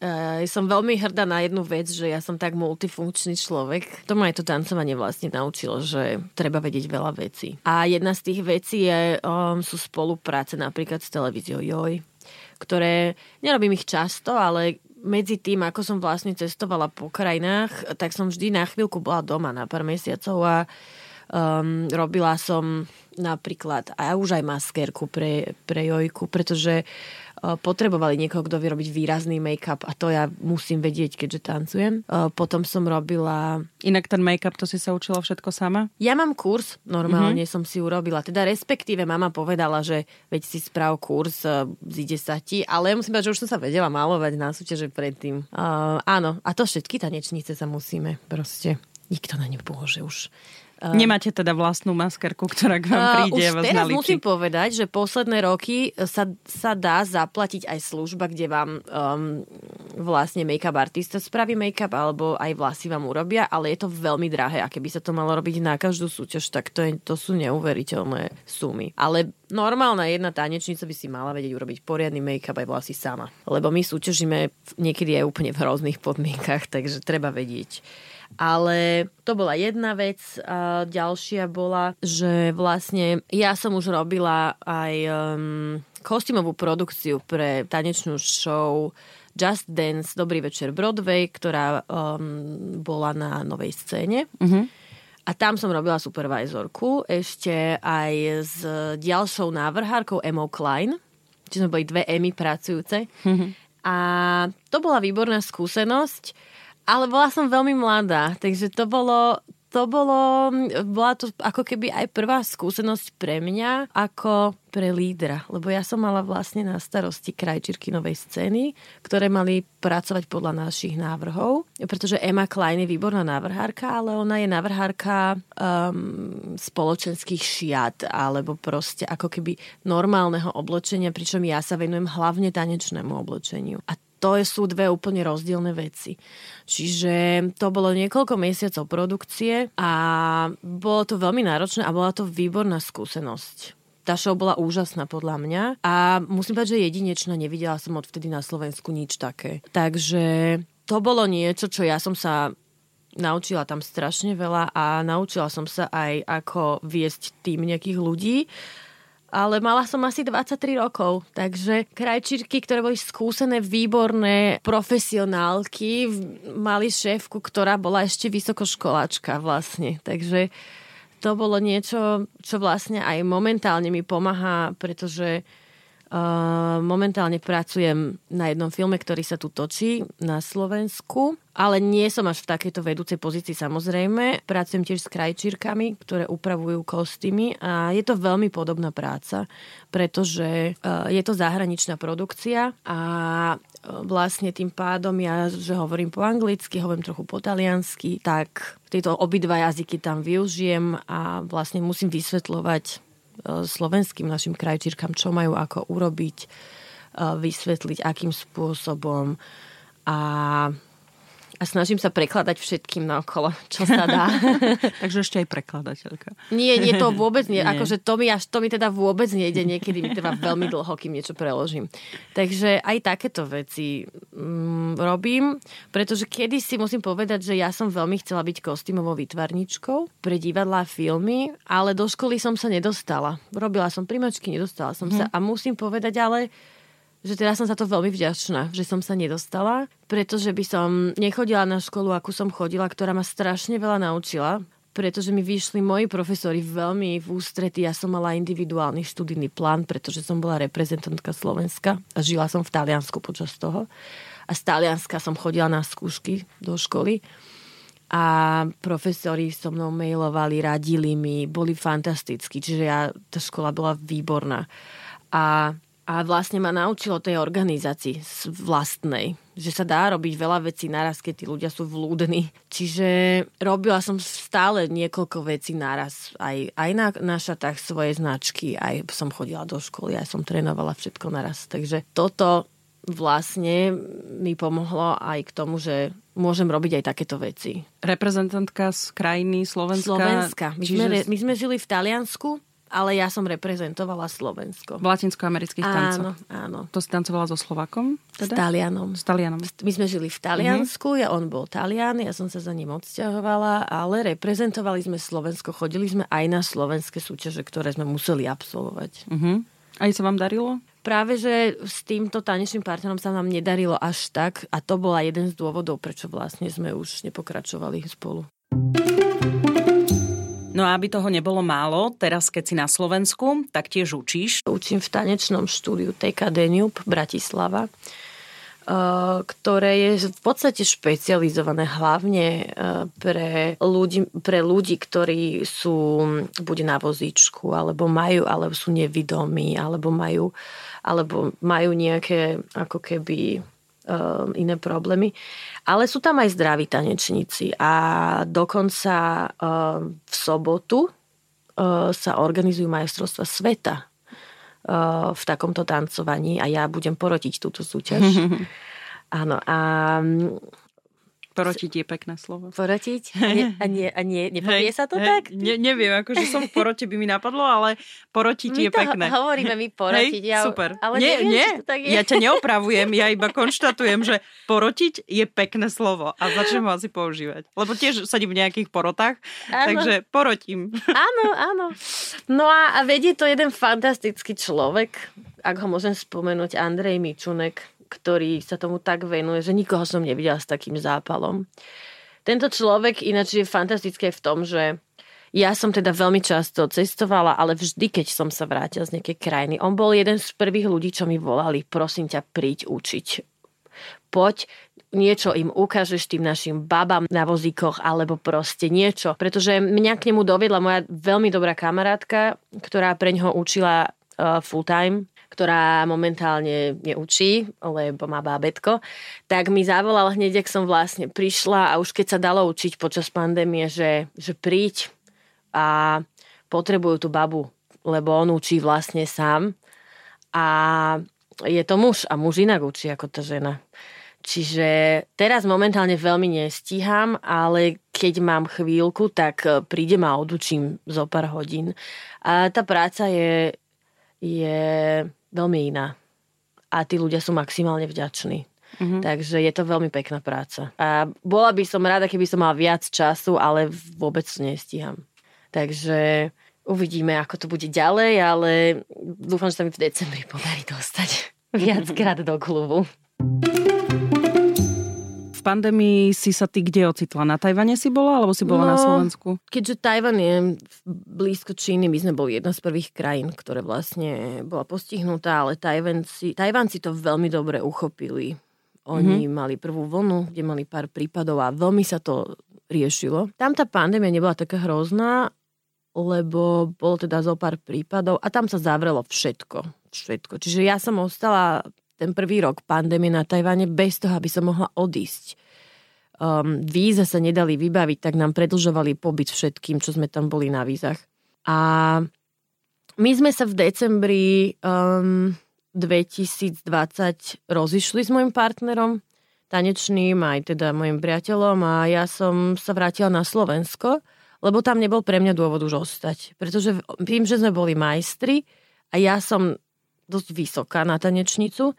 Uh, som veľmi hrdá na jednu vec, že ja som tak multifunkčný človek. To ma aj to tancovanie vlastne naučilo, že treba vedieť veľa vecí. A jedna z tých vecí je, um, sú spolupráce napríklad s televíziou Joj, ktoré, nerobím ich často, ale medzi tým, ako som vlastne cestovala po krajinách, tak som vždy na chvíľku bola doma na pár mesiacov a um, robila som napríklad a už aj maskérku pre, pre Jojku, pretože potrebovali niekoho, kto vie robiť výrazný make-up a to ja musím vedieť, keďže tancujem. Uh, potom som robila... Inak ten make-up, to si sa učila všetko sama? Ja mám kurz, normálne mm-hmm. som si urobila. Teda respektíve mama povedala, že veď si sprav kurz, zíde sa ti, ale ja musím povedať, že už som sa vedela malovať na súťaže predtým. Uh, áno, a to všetky tanečnice sa musíme proste nikto na ňu bože už Nemáte teda vlastnú maskerku, ktorá k vám príde uh, už teraz musím povedať, že posledné roky sa, sa dá zaplatiť aj služba, kde vám um, vlastne make-up artista spraví make-up alebo aj vlasy vám urobia, ale je to veľmi drahé a keby sa to malo robiť na každú súťaž, tak to, je, to sú neuveriteľné sumy. Ale normálna jedna tanečnica by si mala vedieť urobiť poriadny make-up aj vlasy sama. Lebo my súťažíme niekedy aj úplne v hrozných podmienkach, takže treba vedieť ale to bola jedna vec. A ďalšia bola, že vlastne ja som už robila aj um, kostymovú produkciu pre tanečnú show Just Dance Dobrý večer Broadway, ktorá um, bola na novej scéne. Uh-huh. A tam som robila supervizorku ešte aj s ďalšou návrhárkou Emo Klein, čiže sme boli dve Emy pracujúce. Uh-huh. A to bola výborná skúsenosť ale bola som veľmi mladá, takže to bolo, to bolo, bola to ako keby aj prvá skúsenosť pre mňa ako pre lídra, lebo ja som mala vlastne na starosti krajčírky novej scény, ktoré mali pracovať podľa našich návrhov, pretože Emma Klein je výborná návrhárka, ale ona je návrhárka um, spoločenských šiat alebo proste ako keby normálneho oblečenia, pričom ja sa venujem hlavne tanečnému oblečeniu. A to sú dve úplne rozdielne veci. Čiže to bolo niekoľko mesiacov produkcie a bolo to veľmi náročné a bola to výborná skúsenosť. Tá show bola úžasná podľa mňa a musím povedať, že jedinečná, nevidela som odvtedy na Slovensku nič také. Takže to bolo niečo, čo ja som sa naučila tam strašne veľa a naučila som sa aj ako viesť tým nejakých ľudí ale mala som asi 23 rokov, takže krajčírky, ktoré boli skúsené, výborné, profesionálky, mali šéfku, ktorá bola ešte vysokoškoláčka vlastne, takže to bolo niečo, čo vlastne aj momentálne mi pomáha, pretože momentálne pracujem na jednom filme, ktorý sa tu točí na Slovensku, ale nie som až v takejto vedúcej pozícii samozrejme. Pracujem tiež s krajčírkami, ktoré upravujú kostýmy a je to veľmi podobná práca, pretože uh, je to zahraničná produkcia a uh, vlastne tým pádom ja, že hovorím po anglicky, hovorím trochu po taliansky, tak tieto obidva jazyky tam využijem a vlastne musím vysvetľovať slovenským našim krajčírkam, čo majú ako urobiť, vysvetliť, akým spôsobom. A a snažím sa prekladať všetkým naokolo, čo sa dá. Takže ešte aj prekladateľka. Nie, nie, to vôbec nie. nie. Akože to mi, až, to mi teda vôbec nejde. Niekedy mi trvá veľmi dlho, kým niečo preložím. Takže aj takéto veci mm, robím, pretože kedy si musím povedať, že ja som veľmi chcela byť kostýmovou výtvarničkou pre divadlá a filmy, ale do školy som sa nedostala. Robila som primačky, nedostala som hmm. sa. A musím povedať ale, že teraz som za to veľmi vďačná, že som sa nedostala, pretože by som nechodila na školu, akú som chodila, ktorá ma strašne veľa naučila, pretože mi vyšli moji profesori veľmi v ústrety. Ja som mala individuálny študijný plán, pretože som bola reprezentantka Slovenska a žila som v Taliansku počas toho. A z Talianska som chodila na skúšky do školy. a profesori so mnou mailovali, radili mi, boli fantastickí, čiže ja, tá škola bola výborná. A, a vlastne ma naučilo tej organizácii vlastnej, že sa dá robiť veľa vecí naraz, keď tí ľudia sú vlúdni. Čiže robila som stále niekoľko vecí naraz, aj, aj na, na šatách svoje značky, aj som chodila do školy, aj som trénovala všetko naraz. Takže toto vlastne mi pomohlo aj k tomu, že môžem robiť aj takéto veci. Reprezentantka z krajiny Slovenska? Slovenska. My, čiže... sme, my sme žili v Taliansku, ale ja som reprezentovala Slovensko. V latinskoamerických tancoch? Áno, áno. To si tancovala so Slovakom? Teda? S Talianom. S Talianom. My sme žili v Taliansku, uh-huh. ja, on bol Talian, ja som sa za ním odsťahovala, ale reprezentovali sme Slovensko, chodili sme aj na slovenské súťaže, ktoré sme museli absolvovať. Uh-huh. Aj sa vám darilo? Práve, že s týmto tanečným partnerom sa nám nedarilo až tak a to bola jeden z dôvodov, prečo vlastne sme už nepokračovali spolu. No a aby toho nebolo málo, teraz keď si na Slovensku, tak tiež učíš. Učím v tanečnom štúdiu TK Danube Bratislava Eh, ktoré je v podstate špecializované hlavne eh, pre ľudí, pre ľudí, ktorí sú buď na vozíčku, alebo majú, alebo sú nevidomí, alebo majú, alebo majú nejaké ako keby iné problémy. Ale sú tam aj zdraví tanečníci a dokonca v sobotu sa organizujú majstrovstva sveta v takomto tancovaní a ja budem porotiť túto súťaž. Áno, a Porotiť je pekné slovo. Porotiť? A nie, a nie, a nie nepovie hej, sa to hej, tak? Ne, neviem, akože som v porote by mi napadlo, ale porotiť my je pekné. hovoríme my porotiť. Hej, ja, super. Ale nie, neviem, nie, to tak je. ja ťa neopravujem, ja iba konštatujem, že porotiť je pekné slovo a začnem ho asi používať. Lebo tiež sadím v nejakých porotách, áno. takže porotím. Áno, áno. No a, a vedie to jeden fantastický človek, ak ho môžem spomenúť, Andrej Mičunek, ktorý sa tomu tak venuje, že nikoho som nevidela s takým zápalom. Tento človek ináč je fantastické v tom, že ja som teda veľmi často cestovala, ale vždy, keď som sa vrátila z nejakej krajiny, on bol jeden z prvých ľudí, čo mi volali, prosím ťa, príď učiť. Poď, niečo im ukážeš tým našim babám na vozíkoch alebo proste niečo. Pretože mňa k nemu doviedla moja veľmi dobrá kamarátka, ktorá pre ňoho učila uh, full time ktorá momentálne neučí, lebo má bábetko, tak mi zavolal hneď, ak som vlastne prišla a už keď sa dalo učiť počas pandémie, že, že príď a potrebujú tú babu, lebo on učí vlastne sám a je to muž a muž inak učí ako tá žena. Čiže teraz momentálne veľmi nestíham, ale keď mám chvíľku, tak prídem a odučím zo pár hodín. A tá práca je, je veľmi iná. A tí ľudia sú maximálne vďační. Mm-hmm. Takže je to veľmi pekná práca. A bola by som rada, keby som mala viac času, ale vôbec to nestíham. Takže uvidíme, ako to bude ďalej, ale dúfam, že sa mi v decembri podarí dostať viackrát do klubu. V pandémii si sa ty kde ocitla? Na Tajvane si bola, alebo si bola no, na Slovensku? Keďže Tajvan je blízko Číny, my sme boli jedna z prvých krajín, ktoré vlastne bola postihnutá, ale Tajvanci, Tajvanci to veľmi dobre uchopili. Oni mm-hmm. mali prvú vlnu, kde mali pár prípadov a veľmi sa to riešilo. Tam tá pandémia nebola taká hrozná, lebo bolo teda zo pár prípadov a tam sa zavrelo všetko. všetko. Čiže ja som ostala ten prvý rok pandémie na Tajvane bez toho, aby som mohla odísť. Um, víza sa nedali vybaviť, tak nám predlžovali pobyt všetkým, čo sme tam boli na vízach. A my sme sa v decembri um, 2020 rozišli s môjim partnerom, tanečným, aj teda môjim priateľom a ja som sa vrátila na Slovensko, lebo tam nebol pre mňa dôvod už ostať. Pretože tým, že sme boli majstri a ja som dosť vysoká na tanečnicu,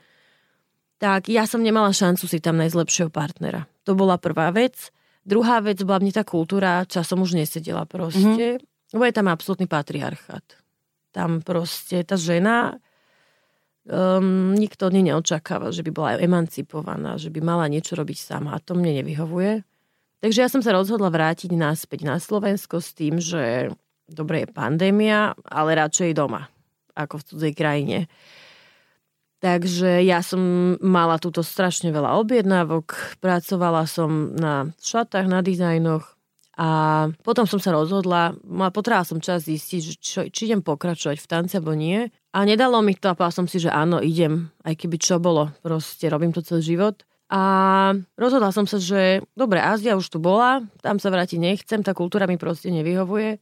tak ja som nemala šancu si tam nájsť lepšieho partnera. To bola prvá vec. Druhá vec bola mne tá kultúra, časom už nesedela proste, mm-hmm. lebo je tam absolútny patriarchát. Tam proste tá žena, um, nikto od nej neočakáva, že by bola emancipovaná, že by mala niečo robiť sama a to mne nevyhovuje. Takže ja som sa rozhodla vrátiť naspäť na Slovensko s tým, že dobre je pandémia, ale radšej doma, ako v cudzej krajine. Takže ja som mala túto strašne veľa objednávok, pracovala som na šatách, na dizajnoch a potom som sa rozhodla, potrebovala som čas zistiť, čo, či idem pokračovať v tanci alebo nie. A nedalo mi to a povedala som si, že áno, idem, aj keby čo bolo, proste robím to celý život. A rozhodla som sa, že dobre, Ázia už tu bola, tam sa vrátiť nechcem, tá kultúra mi proste nevyhovuje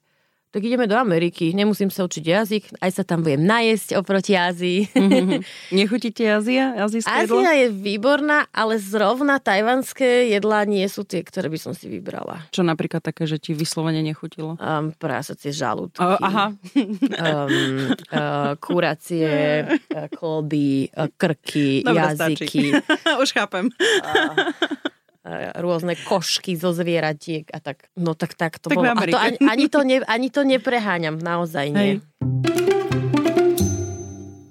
tak ideme do Ameriky. Nemusím sa učiť jazyk, aj sa tam budem najesť oproti Ázii. Mm-hmm. Nechutíte Ázia? Ázia je výborná, ale zrovna tajvanské jedlá nie sú tie, ktoré by som si vybrala. Čo napríklad také, že ti vyslovene nechutilo? Um, prásacie žalúdky. Uh, aha. um, uh, kuracie, uh, klody, uh, krky, Dobre, jazyky. Už chápem. Uh, rôzne košky zo zvieratiek a tak. No tak, tak to tak bolo. A to ani, ani, to ne, ani to nepreháňam, naozaj nie. Hej.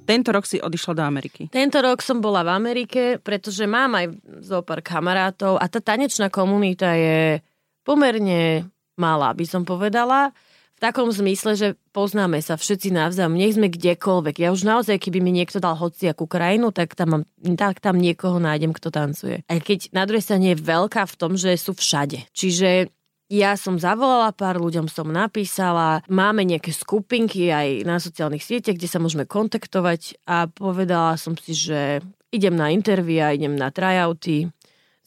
Tento rok si odišla do Ameriky. Tento rok som bola v Amerike, pretože mám aj zo pár kamarátov a tá tanečná komunita je pomerne malá, by som povedala v takom zmysle, že poznáme sa všetci navzájom, nech sme kdekoľvek. Ja už naozaj, keby mi niekto dal hociakú krajinu, tak tam, mám, tak tam niekoho nájdem, kto tancuje. Aj keď na druhej strane je veľká v tom, že sú všade. Čiže ja som zavolala pár ľuďom, som napísala, máme nejaké skupinky aj na sociálnych sieťach, kde sa môžeme kontaktovať a povedala som si, že idem na intervia, idem na tryouty,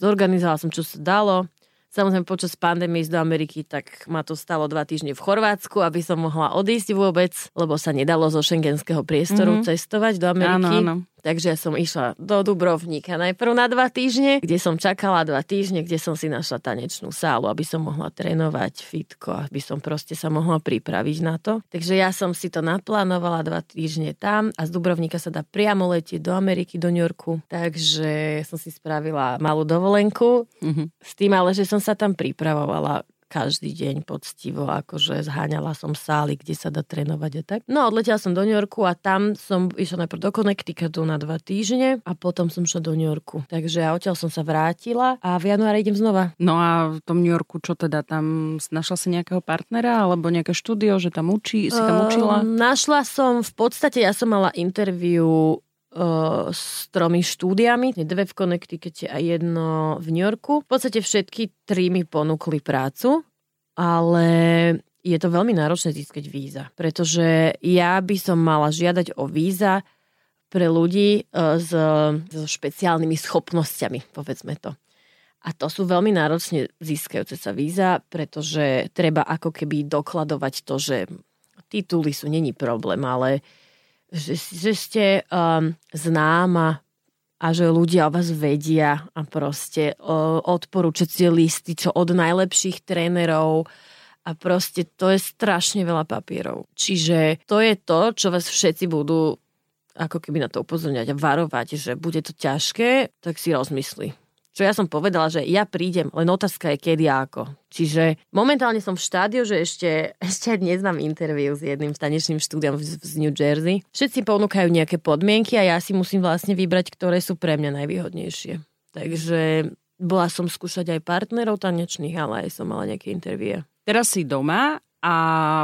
zorganizovala som, čo sa dalo Samozrejme počas pandémie do Ameriky, tak ma to stalo dva týždne v Chorvátsku, aby som mohla odísť vôbec, lebo sa nedalo zo šengenského priestoru mm-hmm. cestovať do Ameriky. Áno, áno. Takže som išla do Dubrovníka najprv na dva týždne, kde som čakala dva týždne, kde som si našla tanečnú sálu, aby som mohla trénovať fitko, aby som proste sa mohla pripraviť na to. Takže ja som si to naplánovala dva týždne tam a z Dubrovníka sa dá priamo letieť do Ameriky, do New Yorku. Takže som si spravila malú dovolenku mm-hmm. s tým ale, že som sa tam pripravovala každý deň poctivo, akože zháňala som sály, kde sa dá trénovať a tak. No odletela som do New Yorku a tam som išla najprv do Connecticutu na dva týždne a potom som šla do New Yorku. Takže ja odtiaľ som sa vrátila a v januári idem znova. No a v tom New Yorku čo teda? Tam našla si nejakého partnera alebo nejaké štúdio, že tam učí, si tam učila? Um, našla som, v podstate ja som mala interviu s tromi štúdiami, dve v Connecticute a jedno v New Yorku. V podstate všetky tri mi ponúkli prácu, ale je to veľmi náročné získať víza, pretože ja by som mala žiadať o víza pre ľudí s, so špeciálnymi schopnosťami, povedzme to. A to sú veľmi náročne získajúce sa víza, pretože treba ako keby dokladovať to, že tituly sú není problém, ale že, že ste um, známa a že ľudia o vás vedia a proste uh, odporúčacie listy, čo od najlepších trénerov a proste to je strašne veľa papierov. Čiže to je to, čo vás všetci budú ako keby na to upozorňovať a varovať, že bude to ťažké, tak si rozmysli čo ja som povedala, že ja prídem, len otázka je kedy a ako. Čiže momentálne som v štádiu, že ešte, ešte dnes mám interviu s jedným tanečným štúdiom z, z New Jersey. Všetci ponúkajú nejaké podmienky a ja si musím vlastne vybrať, ktoré sú pre mňa najvýhodnejšie. Takže bola som skúšať aj partnerov tanečných, ale aj som mala nejaké intervie. Teraz si doma a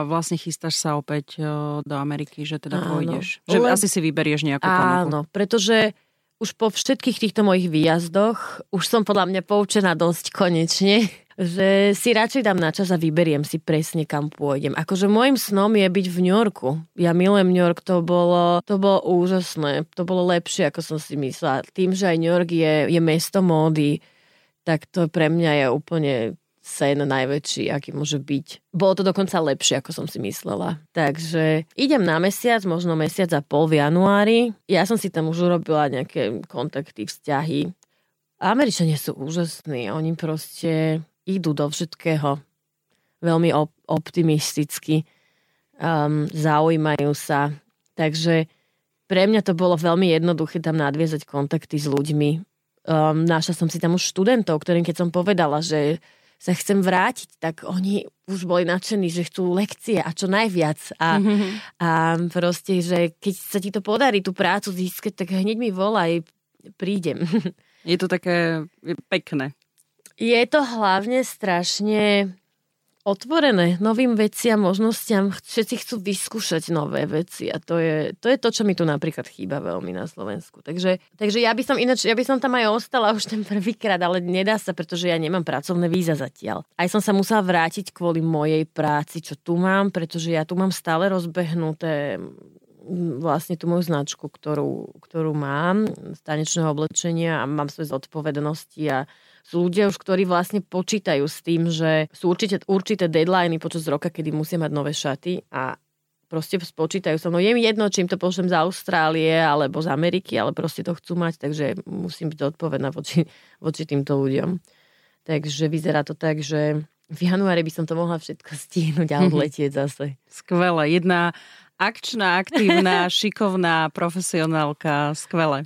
vlastne chystáš sa opäť do Ameriky, že teda Áno. pôjdeš. Že Le... asi si vyberieš nejakú ponuku. Áno, pretože už po všetkých týchto mojich výjazdoch, už som podľa mňa poučená dosť konečne, že si radšej dám na čas a vyberiem si presne, kam pôjdem. Akože môjim snom je byť v New Yorku. Ja milujem New York, to bolo, to bolo úžasné. To bolo lepšie, ako som si myslela. Tým, že aj New York je, je mesto módy, tak to pre mňa je úplne sen najväčší, aký môže byť. Bolo to dokonca lepšie, ako som si myslela. Takže idem na mesiac, možno mesiac a pol v januári. Ja som si tam už urobila nejaké kontakty, vzťahy. Američania sú úžasní. Oni proste idú do všetkého veľmi op- optimisticky. Um, zaujímajú sa. Takže pre mňa to bolo veľmi jednoduché tam nadviezať kontakty s ľuďmi. Um, našla som si tam už študentov, ktorým keď som povedala, že sa chcem vrátiť, tak oni už boli nadšení, že chcú lekcie a čo najviac. A, mm-hmm. a proste, že keď sa ti to podarí tú prácu získať, tak hneď mi volaj, prídem. Je to také pekné. Je to hlavne strašne otvorené novým veciam, možnostiam. Všetci chcú vyskúšať nové veci a to je, to je to, čo mi tu napríklad chýba veľmi na Slovensku. Takže, takže ja by som ináč, ja by som tam aj ostala už ten prvýkrát, ale nedá sa, pretože ja nemám pracovné víza zatiaľ. Aj som sa musela vrátiť kvôli mojej práci, čo tu mám, pretože ja tu mám stále rozbehnuté vlastne tú moju značku, ktorú, ktorú mám z tanečného oblečenia a mám svoje zodpovednosti a sú ľudia už, ktorí vlastne počítajú s tým, že sú určite, určité deadliny počas roka, kedy musia mať nové šaty a proste spočítajú sa. No je mi jedno, čím to pošlem z Austrálie alebo z Ameriky, ale proste to chcú mať, takže musím byť odpovedná voči, voči týmto ľuďom. Takže vyzerá to tak, že v januári by som to mohla všetko stihnúť a odletieť zase. Skvelé. Jedna akčná, aktívna, šikovná profesionálka. Skvelé.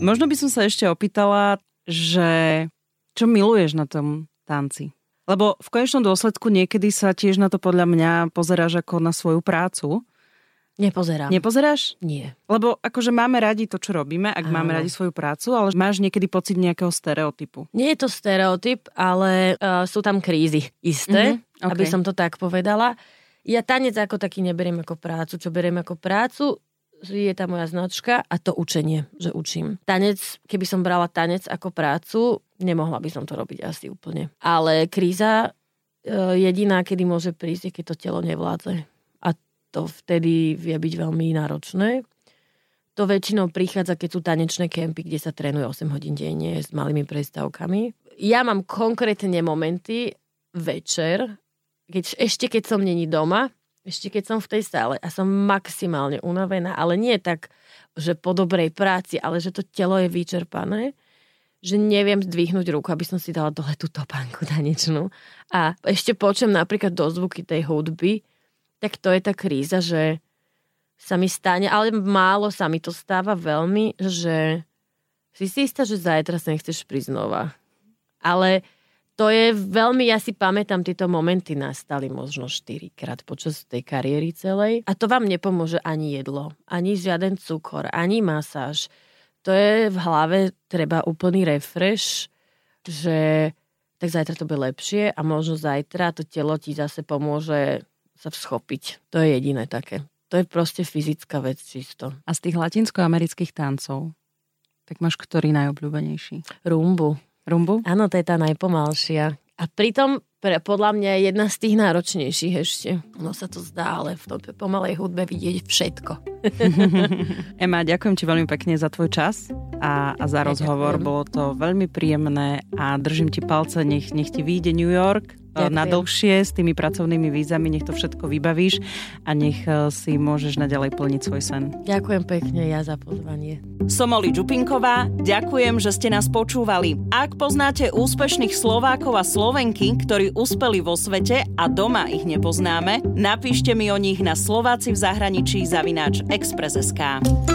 Možno by som sa ešte opýtala, že čo miluješ na tom tanci? Lebo v konečnom dôsledku niekedy sa tiež na to podľa mňa pozeráš ako na svoju prácu. Nepozerám. Nepozeráš? Nie. Lebo akože máme radi to, čo robíme, ak Áno. máme radi svoju prácu, ale máš niekedy pocit nejakého stereotypu. Nie je to stereotyp, ale uh, sú tam krízy isté, mm-hmm, okay. aby som to tak povedala. Ja tanec ako taký neberiem ako prácu. Čo beriem ako prácu, je tá moja značka a to učenie, že učím. Tanec, keby som brala tanec ako prácu, nemohla by som to robiť asi úplne. Ale kríza e, jediná, kedy môže prísť, je keď to telo nevládze. A to vtedy vie byť veľmi náročné. To väčšinou prichádza, keď sú tanečné kempy, kde sa trénuje 8 hodín denne s malými prestávkami. Ja mám konkrétne momenty večer, keď, ešte keď som není doma, ešte keď som v tej sále a som maximálne unavená, ale nie tak, že po dobrej práci, ale že to telo je vyčerpané, že neviem zdvihnúť ruku, aby som si dala dole tú topánku tanečnú. A ešte počujem napríklad do zvuky tej hudby, tak to je tá kríza, že sa mi stane, ale málo sa mi to stáva veľmi, že si si istá, že zajtra sa nechceš prísť znova. Ale to je veľmi, ja si pamätám, tieto momenty nastali možno 4 krát počas tej kariéry celej. A to vám nepomôže ani jedlo, ani žiaden cukor, ani masáž. To je v hlave treba úplný refresh, že tak zajtra to bude lepšie a možno zajtra to telo ti zase pomôže sa всchopiť. To je jediné také. To je proste fyzická vec čisto. A z tých latinskoamerických tancov, tak máš ktorý najobľúbenejší? Rumbu. Rumbu? Áno, to je tá najpomalšia. A pritom pre, podľa mňa je jedna z tých náročnejších ešte. No sa to zdá, ale v tom pomalej hudbe vidieť všetko. Ema, ďakujem ti veľmi pekne za tvoj čas a, a za rozhovor. Ďakujem. Bolo to veľmi príjemné a držím ti palce, nech, nech ti vyjde New York Ďakujem. na dlhšie s tými pracovnými vízami, nech to všetko vybavíš a nech e, si môžeš naďalej plniť svoj sen. Ďakujem pekne ja za pozvanie. Som Oli Čupinková, ďakujem, že ste nás počúvali. Ak poznáte úspešných Slovákov a Slovenky, ktorí uspeli vo svete a doma ich nepoznáme, napíšte mi o nich na Slováci v zahraničí zavináč Express.sk.